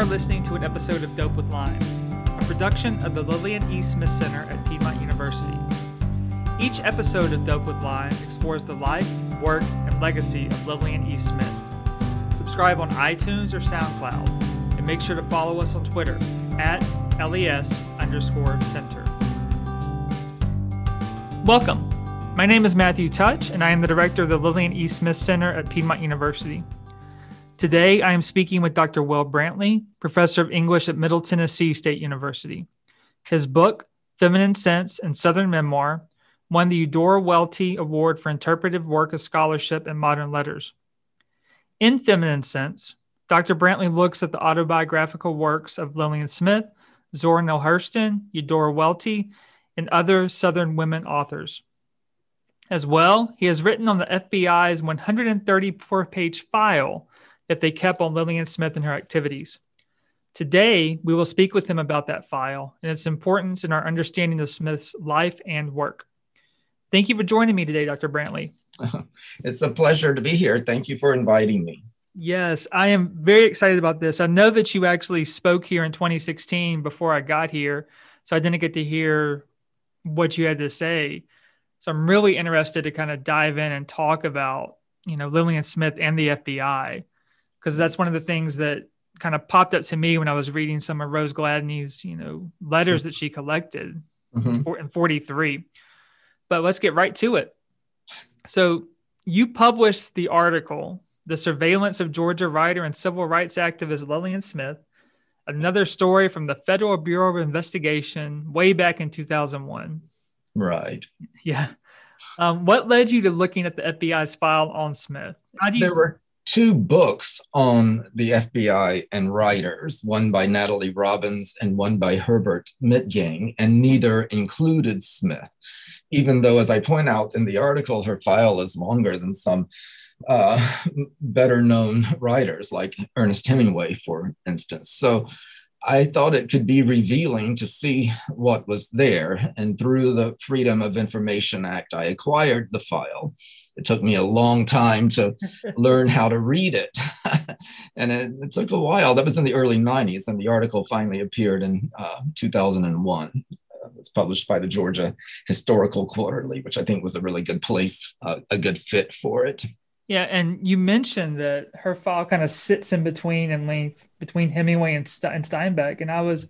Are listening to an episode of Dope with Lime, a production of the Lillian E. Smith Center at Piedmont University. Each episode of Dope with Lime explores the life, work, and legacy of Lillian E. Smith. Subscribe on iTunes or SoundCloud, and make sure to follow us on Twitter at LES underscore center. Welcome. My name is Matthew Teutsch, and I am the director of the Lillian E. Smith Center at Piedmont University. Today, I am speaking with Dr. Will Brantley, professor of English at Middle Tennessee State University. His book, Feminine Sense and Southern Memoir, won the Eudora Welty Award for Interpretive Work of Scholarship in Modern Letters. In Feminine Sense, Dr. Brantley looks at the autobiographical works of Lillian Smith, Zora Neale Hurston, Eudora Welty, and other Southern women authors. As well, he has written on the FBI's 134 page file that they kept on Lillian Smith and her activities. Today, we will speak with him about that file and its importance in our understanding of Smith's life and work. Thank you for joining me today, Dr. Brantley. It's a pleasure to be here. Thank you for inviting me. Yes, I am very excited about this. I know that you actually spoke here in 2016 before I got here, so I didn't get to hear what you had to say. So I'm really interested to kind of dive in and talk about, you know, Lillian Smith and the FBI because that's one of the things that kind of popped up to me when I was reading some of Rose Gladney's, you know, letters that she collected mm-hmm. in 43. But let's get right to it. So you published the article, The Surveillance of Georgia Writer and Civil Rights Activist Lillian Smith, another story from the Federal Bureau of Investigation way back in 2001. Right. Yeah. Um, what led you to looking at the FBI's file on Smith? How do you, there were two books on the FBI and writers, one by Natalie Robins and one by Herbert Mitgang, and neither included Smith. Even though, as I point out in the article, her file is longer than some uh, better known writers like Ernest Hemingway, for instance. So I thought it could be revealing to see what was there. And through the Freedom of Information Act, I acquired the file it took me a long time to learn how to read it. and it, it, took a while. That was in the early 90s, and the article finally appeared in uh, 2001. Uh, it was published by the Georgia Historical Quarterly, which I think was a really good place, uh, a good fit for it. Yeah, and you mentioned that her file kind of sits in between and length between Hemingway and, St- and Steinbeck, and I was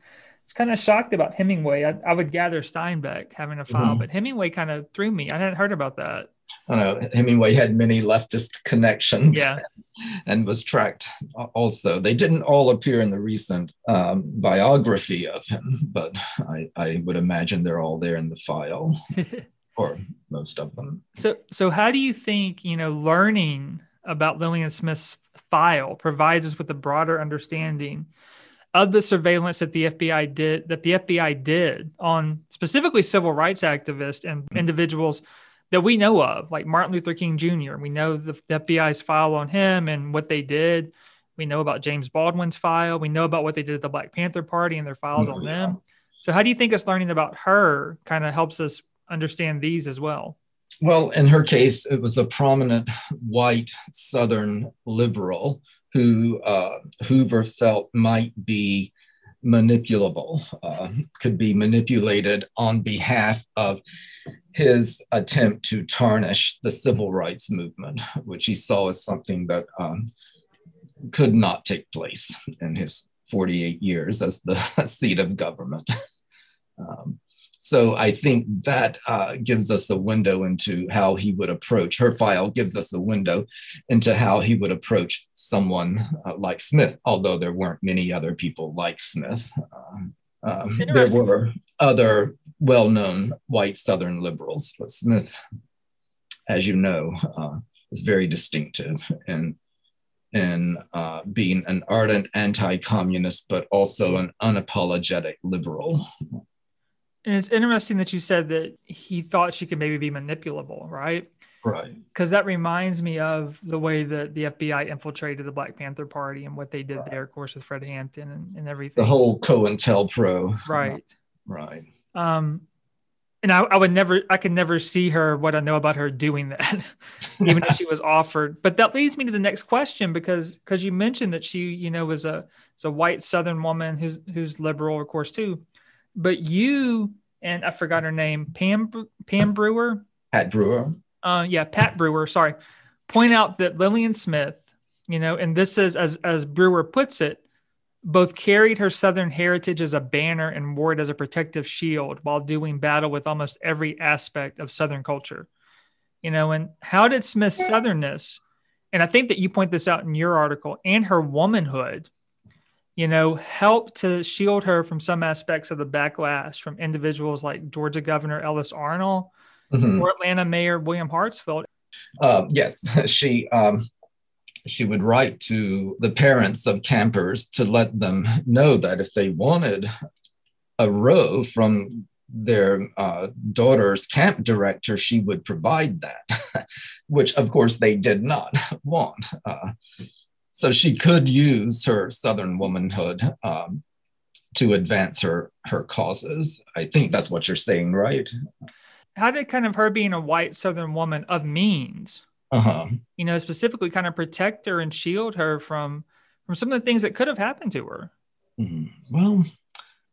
was kind of shocked about Hemingway. I, I, would gather Steinbeck having a file, mm-hmm. but Hemingway kind of threw me. I hadn't heard about that. I don't know Hemingway had many leftist connections. Yeah. And was tracked also. They didn't all appear in the recent um, biography of him, but I, I would imagine they're all there in the file, or most of them. So, so how do you think you know learning about Lillian Smith's file provides us with a broader understanding of the surveillance that the FBI did that the FBI did on specifically civil rights activists and mm-hmm. individuals that we know of, like Martin Luther King Jr. We know the, the FBI's file on him and what they did. We know about James Baldwin's file. We know about what they did at the Black Panther Party and their files mm-hmm. on them. So, how do you think us learning about her kind of helps us understand these as well? Well, in her case, it was a prominent white Southern liberal who uh, Hoover felt might be manipulable, uh, could be manipulated on behalf of his attempt to tarnish the civil rights movement, which he saw as something that um, could not take place in his 48 years as the seat of government. Um, so I think that uh, gives us a window into how he would approach her file, gives us a window into how he would approach someone uh, like Smith, although there weren't many other people like Smith. Um, um, there were other well known white Southern liberals, but Smith, as you know, uh, is very distinctive in, in uh, being an ardent anti communist, but also an unapologetic liberal. And it's interesting that you said that he thought she could maybe be manipulable, right? Right. Because that reminds me of the way that the FBI infiltrated the Black Panther Party and what they did right. there, of course, with Fred Hampton and, and everything. The whole COINTELPRO. Right. Right. Um, and I, I, would never, I could never see her what I know about her doing that, even if she was offered. But that leads me to the next question because because you mentioned that she, you know, was a was a white Southern woman who's who's liberal, of course, too. But you and I forgot her name, Pam Pam Brewer, Pat Brewer. Uh, yeah, Pat Brewer. Sorry, point out that Lillian Smith, you know, and this is as as Brewer puts it, both carried her Southern heritage as a banner and wore it as a protective shield while doing battle with almost every aspect of Southern culture. You know, and how did Smith's Southernness, and I think that you point this out in your article, and her womanhood, you know, help to shield her from some aspects of the backlash from individuals like Georgia Governor Ellis Arnall mm-hmm. or Atlanta Mayor William Hartsfield? Uh, yes, she um, she would write to the parents of campers to let them know that if they wanted a row from their uh, daughter's camp director, she would provide that, which of course they did not want. Uh, so she could use her Southern womanhood um, to advance her her causes. I think that's what you're saying, right? How did kind of her being a white Southern woman of means uh-huh. you know, specifically kind of protect her and shield her from from some of the things that could have happened to her? Mm-hmm. Well,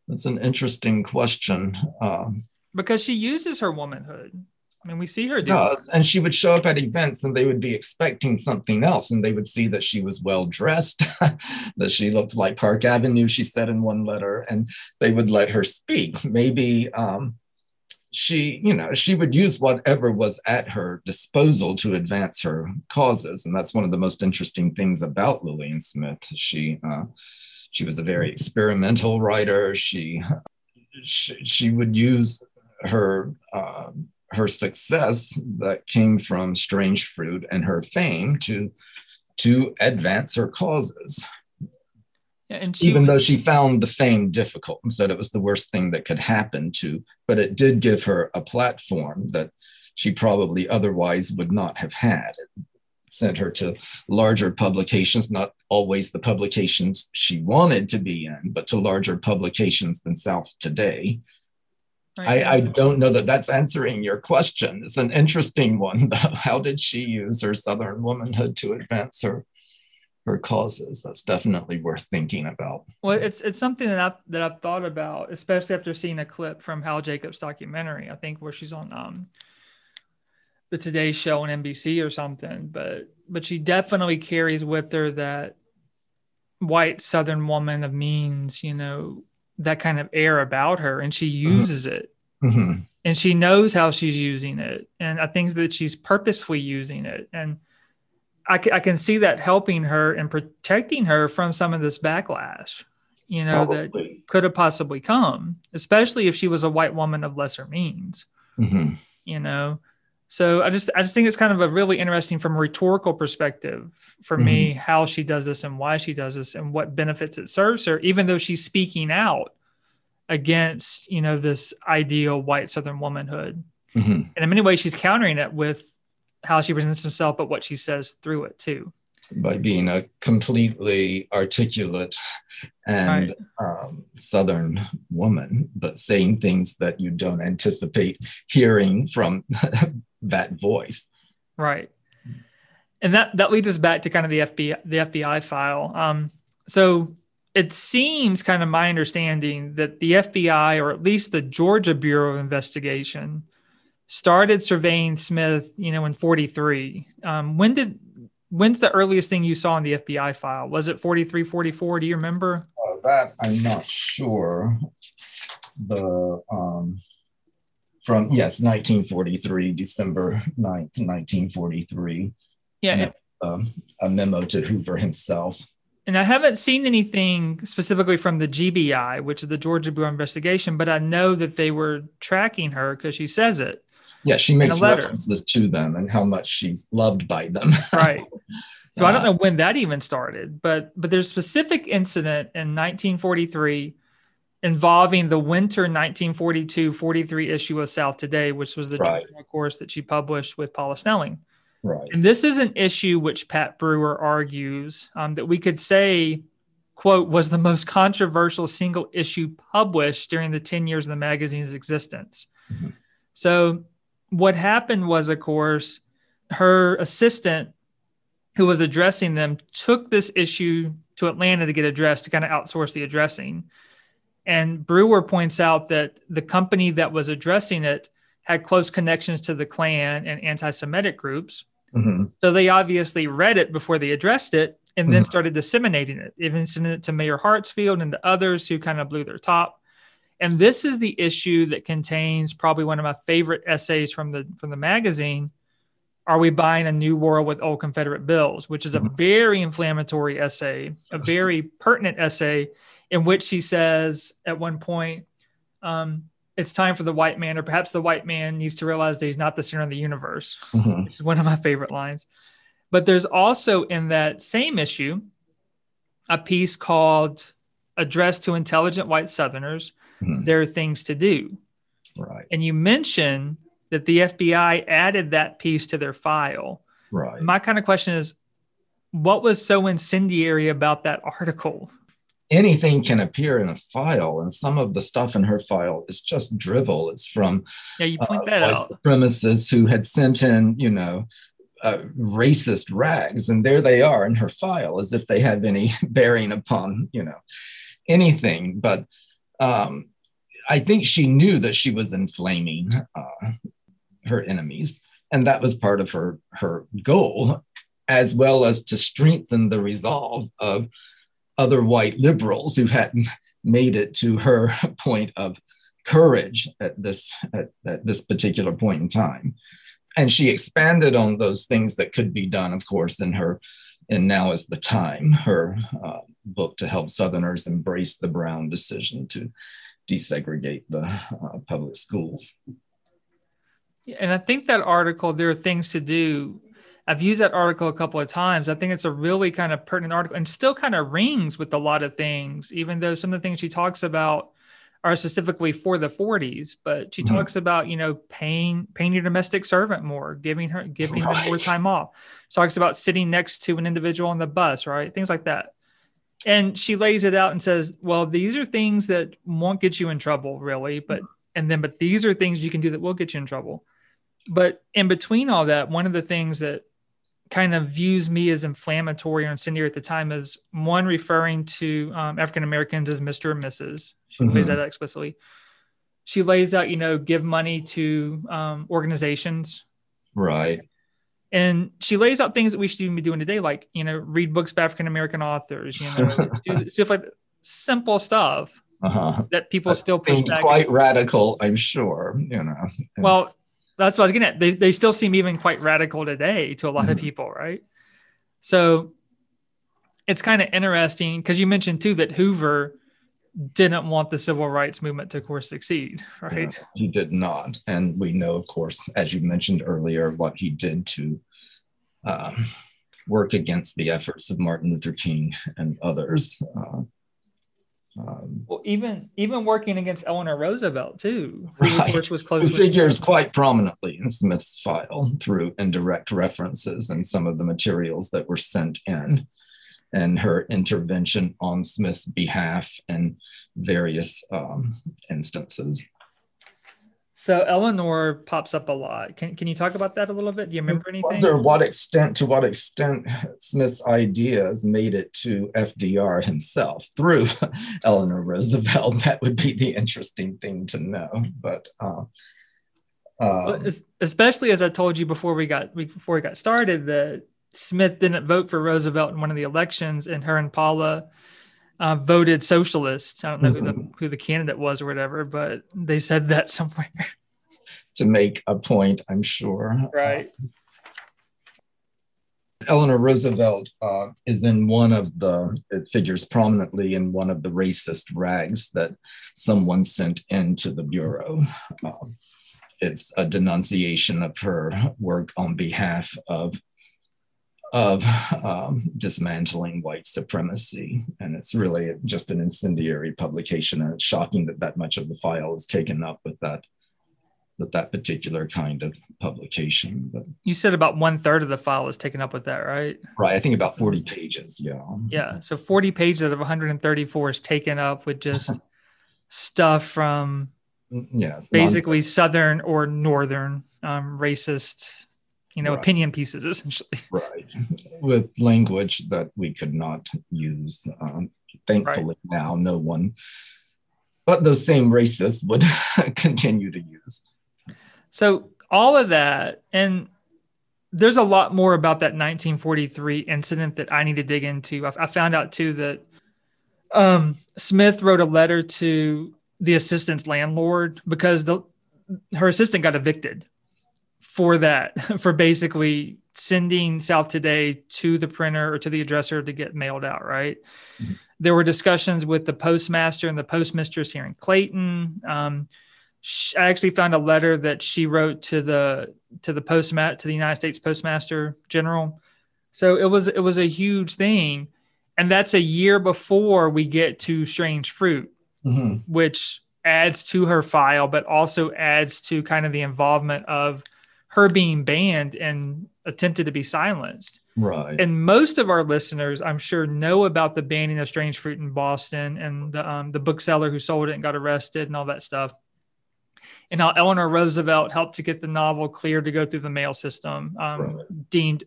that's an interesting question. Um, because she uses her womanhood. I mean, we see her do does, and she would show up at events and they would be expecting something else, and they would see that she was well dressed, that she looked like Park Avenue, she said in one letter, and they would let her speak. Maybe um, she, you know, she would use whatever was at her disposal to advance her causes, and that's one of the most interesting things about Lillian Smith. She, uh, she was a very experimental writer. She, she, she would use her uh, her success that came from Strange Fruit and her fame to to advance her causes. Yeah, and even though she found the fame difficult and said it was the worst thing that could happen to, but it did give her a platform that she probably otherwise would not have had. It sent her to larger publications, not always the publications she wanted to be in, but to larger publications than South Today. Right. I, I, don't know that that's answering your question. It's an interesting one, though. How did she use her Southern womanhood to advance her her causes. That's definitely worth thinking about. Well, it's it's something that I've that I've thought about, especially after seeing a clip from Hal Jacobs' documentary. I think where she's on um the Today Show on NBC or something. But but she definitely carries with her that white Southern woman of means, you know, that kind of air about her, and she mm-hmm. uses mm-hmm. it. Mm-hmm. And she knows how she's using it. And I think that she's purposefully using it. And I, I can see that helping her and protecting her from some of this backlash, you know, Probably. that could have possibly come, especially if she was a white woman of lesser means, mm-hmm. you know. So I just I just think it's kind of a really interesting from a rhetorical perspective for mm-hmm. me how she does this and why she does this and what benefits it serves her, even though she's speaking out against you know this ideal white Southern womanhood. Mm-hmm. And in many ways, she's countering it with how she presents herself, but what she says through it too. By being a completely articulate and right. um, Southern woman, but saying things that you don't anticipate hearing from that voice. Right. And that, that leads us back to kind of the FBI, the FBI file. Um, so it seems kind of my understanding that the FBI, or at least the Georgia Bureau of Investigation, started surveying Smith, you know, in 43. Um, when did when's the earliest thing you saw in the FBI file? Was it 43, 44? Do you remember? Uh, that I'm not sure. The um, from yes, 1943, December 9th, 1943. Yeah. And, um, a memo to Hoover himself. And I haven't seen anything specifically from the GBI, which is the Georgia Bureau Investigation, but I know that they were tracking her because she says it. Yeah, she makes references to them and how much she's loved by them. right. So uh, I don't know when that even started, but but there's a specific incident in 1943 involving the winter 1942-43 issue of South Today, which was the right. course that she published with Paula Snelling. Right. And this is an issue which Pat Brewer argues um, that we could say, quote, was the most controversial single issue published during the 10 years of the magazine's existence. Mm-hmm. So what happened was, of course, her assistant who was addressing them took this issue to Atlanta to get addressed to kind of outsource the addressing. And Brewer points out that the company that was addressing it had close connections to the Klan and anti Semitic groups. Mm-hmm. So they obviously read it before they addressed it and mm-hmm. then started disseminating it, even sending it to Mayor Hartsfield and to others who kind of blew their top. And this is the issue that contains probably one of my favorite essays from the from the magazine. Are we buying a new world with old Confederate bills? Which is a mm-hmm. very inflammatory essay, a very pertinent essay, in which he says at one point, um, it's time for the white man, or perhaps the white man needs to realize that he's not the center of the universe, mm-hmm. which is one of my favorite lines. But there's also in that same issue a piece called Address to Intelligent White Southerners mm-hmm. There Are Things to Do. Right. And you mentioned that the FBI added that piece to their file. Right. My kind of question is what was so incendiary about that article? Anything can appear in a file, and some of the stuff in her file is just drivel. It's from yeah, you point uh, that out. Premises who had sent in, you know, uh, racist rags, and there they are in her file, as if they have any bearing upon, you know, anything. But um, I think she knew that she was inflaming uh, her enemies, and that was part of her her goal, as well as to strengthen the resolve of other white liberals who hadn't made it to her point of courage at this at, at, this particular point in time. And she expanded on those things that could be done of course in her and now is the time her uh, book to help southerners embrace the brown decision to desegregate the uh, public schools. And i think that article there are things to do I've used that article a couple of times. I think it's a really kind of pertinent article and still kind of rings with a lot of things, even though some of the things she talks about are specifically for the 40s. But she mm-hmm. talks about, you know, paying paying your domestic servant more, giving her giving right. them more time off. She talks about sitting next to an individual on the bus, right? Things like that. And she lays it out and says, well, these are things that won't get you in trouble, really, but and then but these are things you can do that will get you in trouble. But in between all that, one of the things that kind of views me as inflammatory or incendiary at the time is one referring to um, African Americans as Mr. and Mrs. She mm-hmm. lays that out explicitly. She lays out, you know, give money to um, organizations. Right. And she lays out things that we should even be doing today, like, you know, read books by African American authors, you know, do stuff like simple stuff uh-huh. that people That's still push back. Quite radical, I'm sure, you know. Well, that's what I was getting at. They, they still seem even quite radical today to a lot mm-hmm. of people, right? So it's kind of interesting because you mentioned too that Hoover didn't want the civil rights movement to, of course, succeed, right? Yeah, he did not. And we know, of course, as you mentioned earlier, what he did to um, work against the efforts of Martin Luther King and others. Uh, um, well, even even working against Eleanor Roosevelt too, who right. of course was close. Who figures quite prominently in Smith's file through indirect references and some of the materials that were sent in, and her intervention on Smith's behalf in various um, instances. So Eleanor pops up a lot. Can, can you talk about that a little bit? Do you remember anything? Wonder what extent to what extent Smith's ideas made it to FDR himself through Eleanor Roosevelt. That would be the interesting thing to know. But uh, um, especially as I told you before we got before we got started that Smith didn't vote for Roosevelt in one of the elections, and her and Paula uh, voted socialist. I don't know mm-hmm. who the mm-hmm. who the candidate was or whatever, but they said that somewhere to make a point. I'm sure. Right. Eleanor Roosevelt uh, is in one of the, it figures prominently in one of the racist rags that someone sent into the Bureau. Um, it's a denunciation of her work on behalf of of um, dismantling white supremacy. And it's really just an incendiary publication. And it's shocking that that much of the file is taken up with that with that particular kind of publication. But you said about one third of the file is taken up with that, right? Right. I think about 40 pages. Yeah. Yeah. So 40 pages out of 134 is taken up with just stuff from yes, basically. Southern or Northern um, racist, you know, right. opinion pieces essentially. Right, with language that we could not use. Um, thankfully, right. now no one, but those same racists would continue to use. So all of that, and there's a lot more about that 1943 incident that I need to dig into. I, I found out too that um, Smith wrote a letter to the assistant's landlord because the her assistant got evicted for that for basically sending South Today to the printer or to the addresser to get mailed out. Right. Mm-hmm. There were discussions with the postmaster and the postmistress here in Clayton. Um, I actually found a letter that she wrote to the to the postmat to the United States Postmaster General. So it was it was a huge thing, and that's a year before we get to Strange Fruit, mm-hmm. which adds to her file, but also adds to kind of the involvement of her being banned and attempted to be silenced. Right. And most of our listeners, I'm sure, know about the banning of Strange Fruit in Boston and the um, the bookseller who sold it and got arrested and all that stuff and how Eleanor Roosevelt helped to get the novel cleared to go through the mail system, um, right. deemed,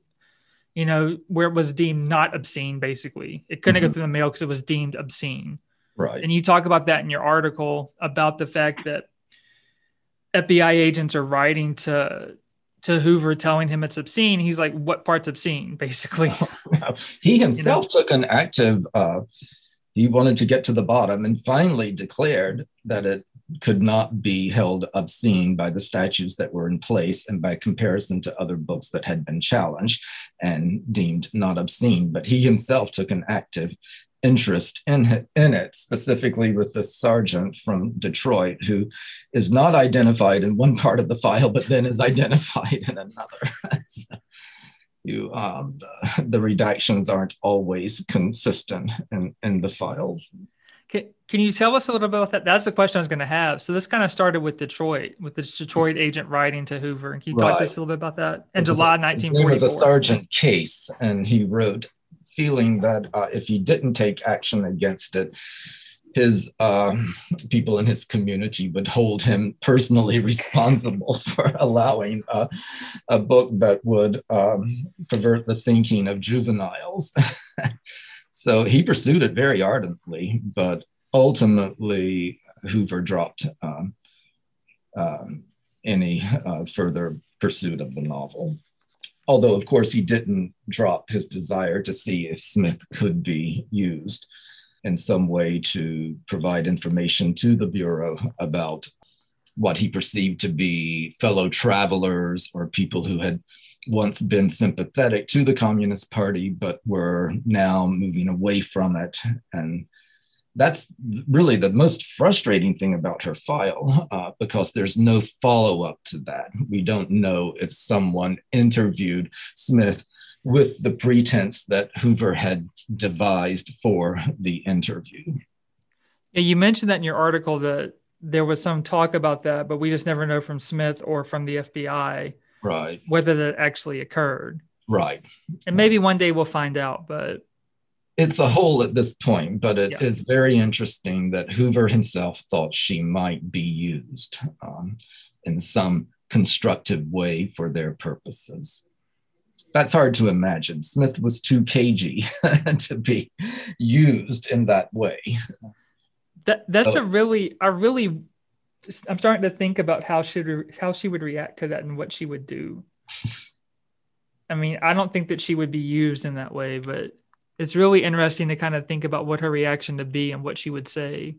you know, where it was deemed not obscene, basically. It couldn't mm-hmm. go through the mail because it was deemed obscene. Right. And you talk about that in your article about the fact that FBI agents are writing to to Hoover telling him it's obscene. He's like, what part's obscene, basically? he himself you know? took an active uh, he wanted to get to the bottom and finally declared that it could not be held obscene by the statutes that were in place and by comparison to other books that had been challenged and deemed not obscene. But he himself took an active interest in, in it, specifically with the sergeant from Detroit, who is not identified in one part of the file, but then is identified in another. you, um, the, the redactions aren't always consistent in, in the files. Can, can you tell us a little bit about that? That's the question I was going to have. So this kind of started with Detroit, with the Detroit agent writing to Hoover. And can you right. talk to us a little bit about that? In July 1944. It was a Sergeant Case, and he wrote, feeling that uh, if he didn't take action against it, his uh, people in his community would hold him personally responsible for allowing uh, a book that would um, pervert the thinking of juveniles. So he pursued it very ardently, but ultimately Hoover dropped um, uh, any uh, further pursuit of the novel. Although, of course, he didn't drop his desire to see if Smith could be used in some way to provide information to the Bureau about what he perceived to be fellow travelers or people who had once been sympathetic to the Communist Party, but were now moving away from it. And that's really the most frustrating thing about her file uh, because there's no follow up to that. We don't know if someone interviewed Smith with the pretense that Hoover had devised for the interview. Yeah, you mentioned that in your article that there was some talk about that, but we just never know from Smith or from the FBI right whether that actually occurred right and maybe one day we'll find out but it's a hole at this point but it yeah. is very interesting that hoover himself thought she might be used um, in some constructive way for their purposes that's hard to imagine smith was too cagey to be used in that way that that's a really a really I'm starting to think about how she how she would react to that and what she would do. I mean, I don't think that she would be used in that way, but it's really interesting to kind of think about what her reaction to be and what she would say.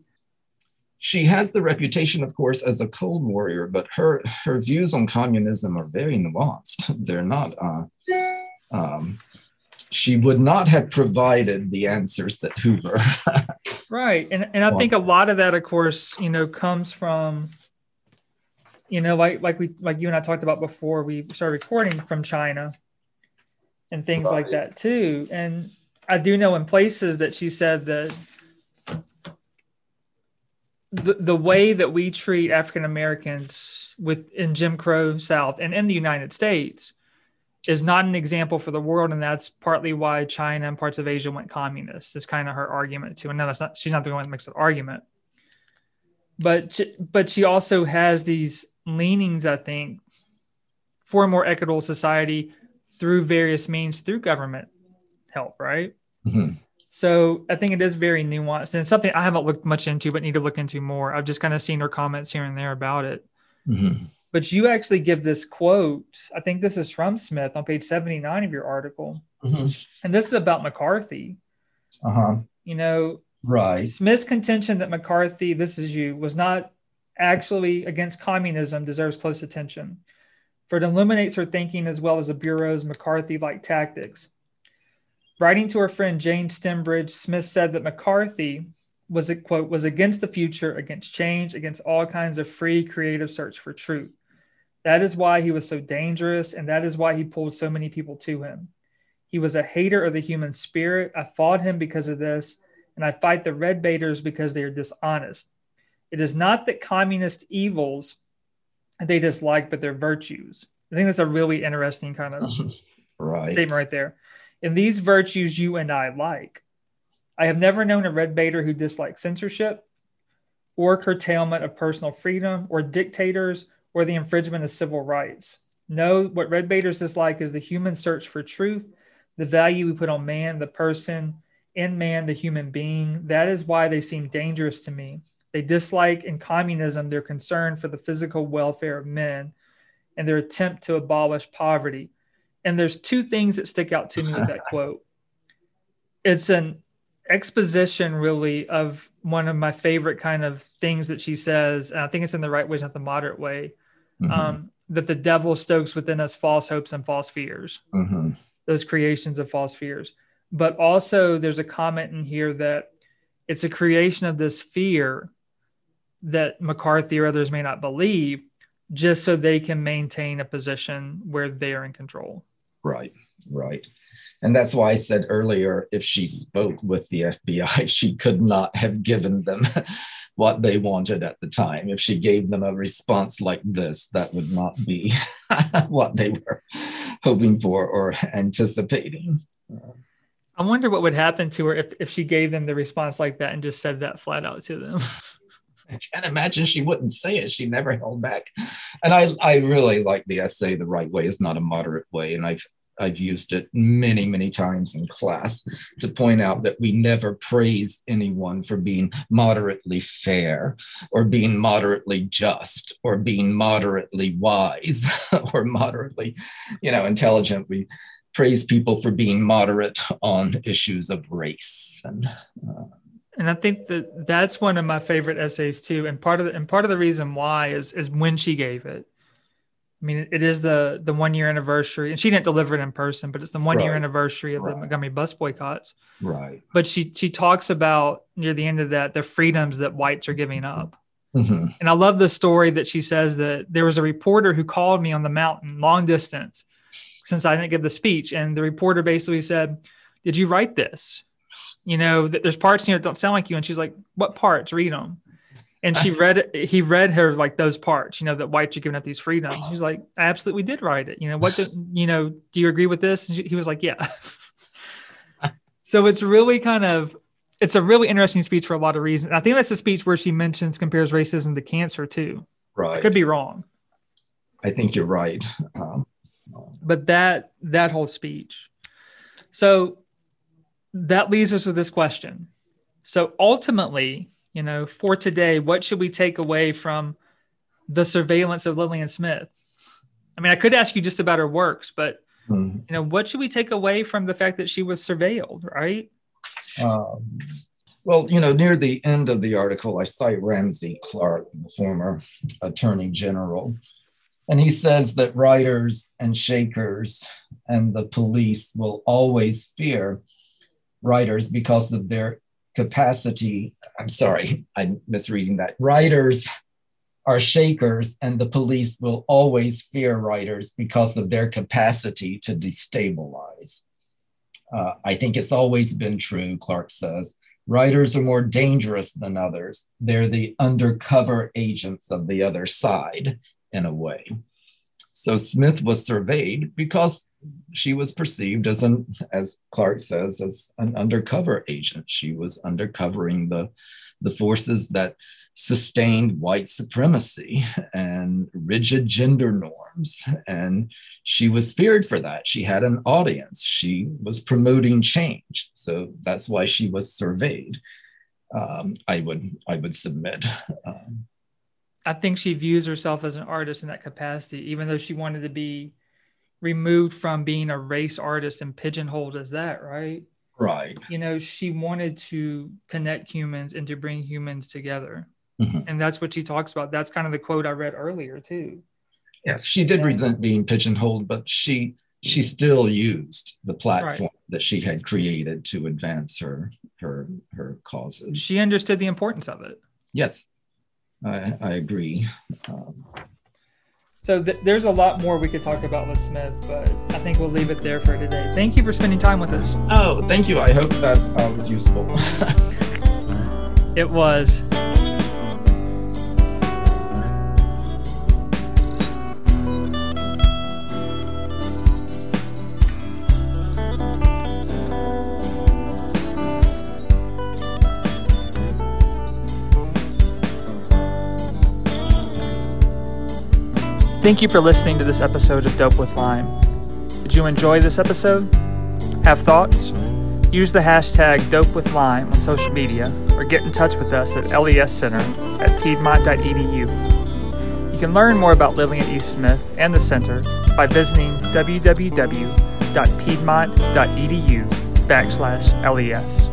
She has the reputation, of course, as a cold warrior, but her her views on communism are very nuanced. They're not. Uh, um, she would not have provided the answers that Hoover. right, and and I think a lot of that, of course, you know, comes from, you know, like like we like you and I talked about before we started recording from China, and things right. like that too. And I do know in places that she said that the the way that we treat African Americans with in Jim Crow South and in the United States is not an example for the world, and that's partly why China and parts of Asia went communist. Is kind of her argument too. And no, that's not. She's not the one that makes that argument. but but she also has these leanings, I think, for a more equitable society through various means through government help, right? Mm-hmm. So I think it is very nuanced and something I haven't looked much into, but need to look into more. I've just kind of seen her comments here and there about it. Mm-hmm. But you actually give this quote. I think this is from Smith on page 79 of your article. Mm-hmm. And this is about McCarthy. Uh huh. You know, right. Smith's contention that McCarthy, this is you, was not actually against communism deserves close attention, for it illuminates her thinking as well as the Bureau's McCarthy like tactics. Writing to her friend Jane Stembridge, Smith said that McCarthy was a quote was against the future, against change, against all kinds of free creative search for truth. That is why he was so dangerous, and that is why he pulled so many people to him. He was a hater of the human spirit. I fought him because of this, and I fight the red baiters because they are dishonest. It is not that communist evils they dislike, but their virtues. I think that's a really interesting kind of right. statement right there. In these virtues, you and I like. I have never known a red baiter who dislikes censorship or curtailment of personal freedom or dictators or the infringement of civil rights. No, what red baiters dislike is the human search for truth, the value we put on man, the person, in man, the human being. That is why they seem dangerous to me. They dislike in communism their concern for the physical welfare of men and their attempt to abolish poverty. And there's two things that stick out to me with that quote. It's an exposition, really, of one of my favorite kind of things that she says. And I think it's in the right way, not the moderate way. Mm-hmm. Um, that the devil stokes within us false hopes and false fears, mm-hmm. those creations of false fears. But also, there's a comment in here that it's a creation of this fear that McCarthy or others may not believe, just so they can maintain a position where they are in control. Right, right. And that's why I said earlier if she spoke with the FBI, she could not have given them what they wanted at the time. If she gave them a response like this, that would not be what they were hoping for or anticipating. I wonder what would happen to her if, if she gave them the response like that and just said that flat out to them. I can't imagine she wouldn't say it. She never held back. And I, I really like the essay, The Right Way is Not a Moderate Way. And I've I've used it many, many times in class to point out that we never praise anyone for being moderately fair or being moderately just or being moderately wise or moderately, you know, intelligent. We praise people for being moderate on issues of race and uh, and I think that that's one of my favorite essays too. And part of the and part of the reason why is is when she gave it. I mean, it is the the one year anniversary, and she didn't deliver it in person, but it's the one right. year anniversary of right. the Montgomery bus boycotts. Right. But she she talks about near the end of that the freedoms that whites are giving up. Mm-hmm. And I love the story that she says that there was a reporter who called me on the mountain, long distance, since I didn't give the speech, and the reporter basically said, "Did you write this?" You know, that there's parts here that don't sound like you. And she's like, what parts? Read them. And she read he read her like those parts, you know, that whites are giving up these freedoms. She's like, I absolutely did write it. You know, what, do, you know, do you agree with this? And she, he was like, yeah. so it's really kind of, it's a really interesting speech for a lot of reasons. I think that's a speech where she mentions, compares racism to cancer too. Right. I could be wrong. I think you're right. Um, but that, that whole speech. So that leaves us with this question. So ultimately, you know, for today, what should we take away from the surveillance of Lillian Smith? I mean, I could ask you just about her works, but mm-hmm. you know, what should we take away from the fact that she was surveilled, right? Um, well, you know, near the end of the article, I cite Ramsey Clark, the former attorney general, and he says that writers and shakers and the police will always fear writers because of their capacity. I'm sorry, I'm misreading that. Writers are shakers, and the police will always fear writers because of their capacity to destabilize. Uh, I think it's always been true, Clark says. Writers are more dangerous than others. They're the undercover agents of the other side, in a way. So Smith was surveyed because she was perceived as an, as Clark says, as an undercover agent. She was undercovering the, the forces that sustained white supremacy and rigid gender norms. And she was feared for that. She had an audience. She was promoting change. So that's why she was surveyed. Um, I would I would submit. Um, I think she views herself as an artist in that capacity, even though she wanted to be removed from being a race artist and pigeonholed as that, right? Right. You know, she wanted to connect humans and to bring humans together. Mm-hmm. And that's what she talks about. That's kind of the quote I read earlier too. Yes, she did resent being pigeonholed, but she she still used the platform right. that she had created to advance her her her causes. She understood the importance of it. Yes, I, I agree. Um, so th- there's a lot more we could talk about with Smith, but I think we'll leave it there for today. Thank you for spending time with us. Oh, thank you. I hope that uh, was useful. it was. Thank you for listening to this episode of Dope with Lime. Did you enjoy this episode? Have thoughts? Use the hashtag Dope with Lime on social media or get in touch with us at LES Center at piedmont.edu. You can learn more about living at East Smith and the center by visiting www.piedmont.edu backslash LES.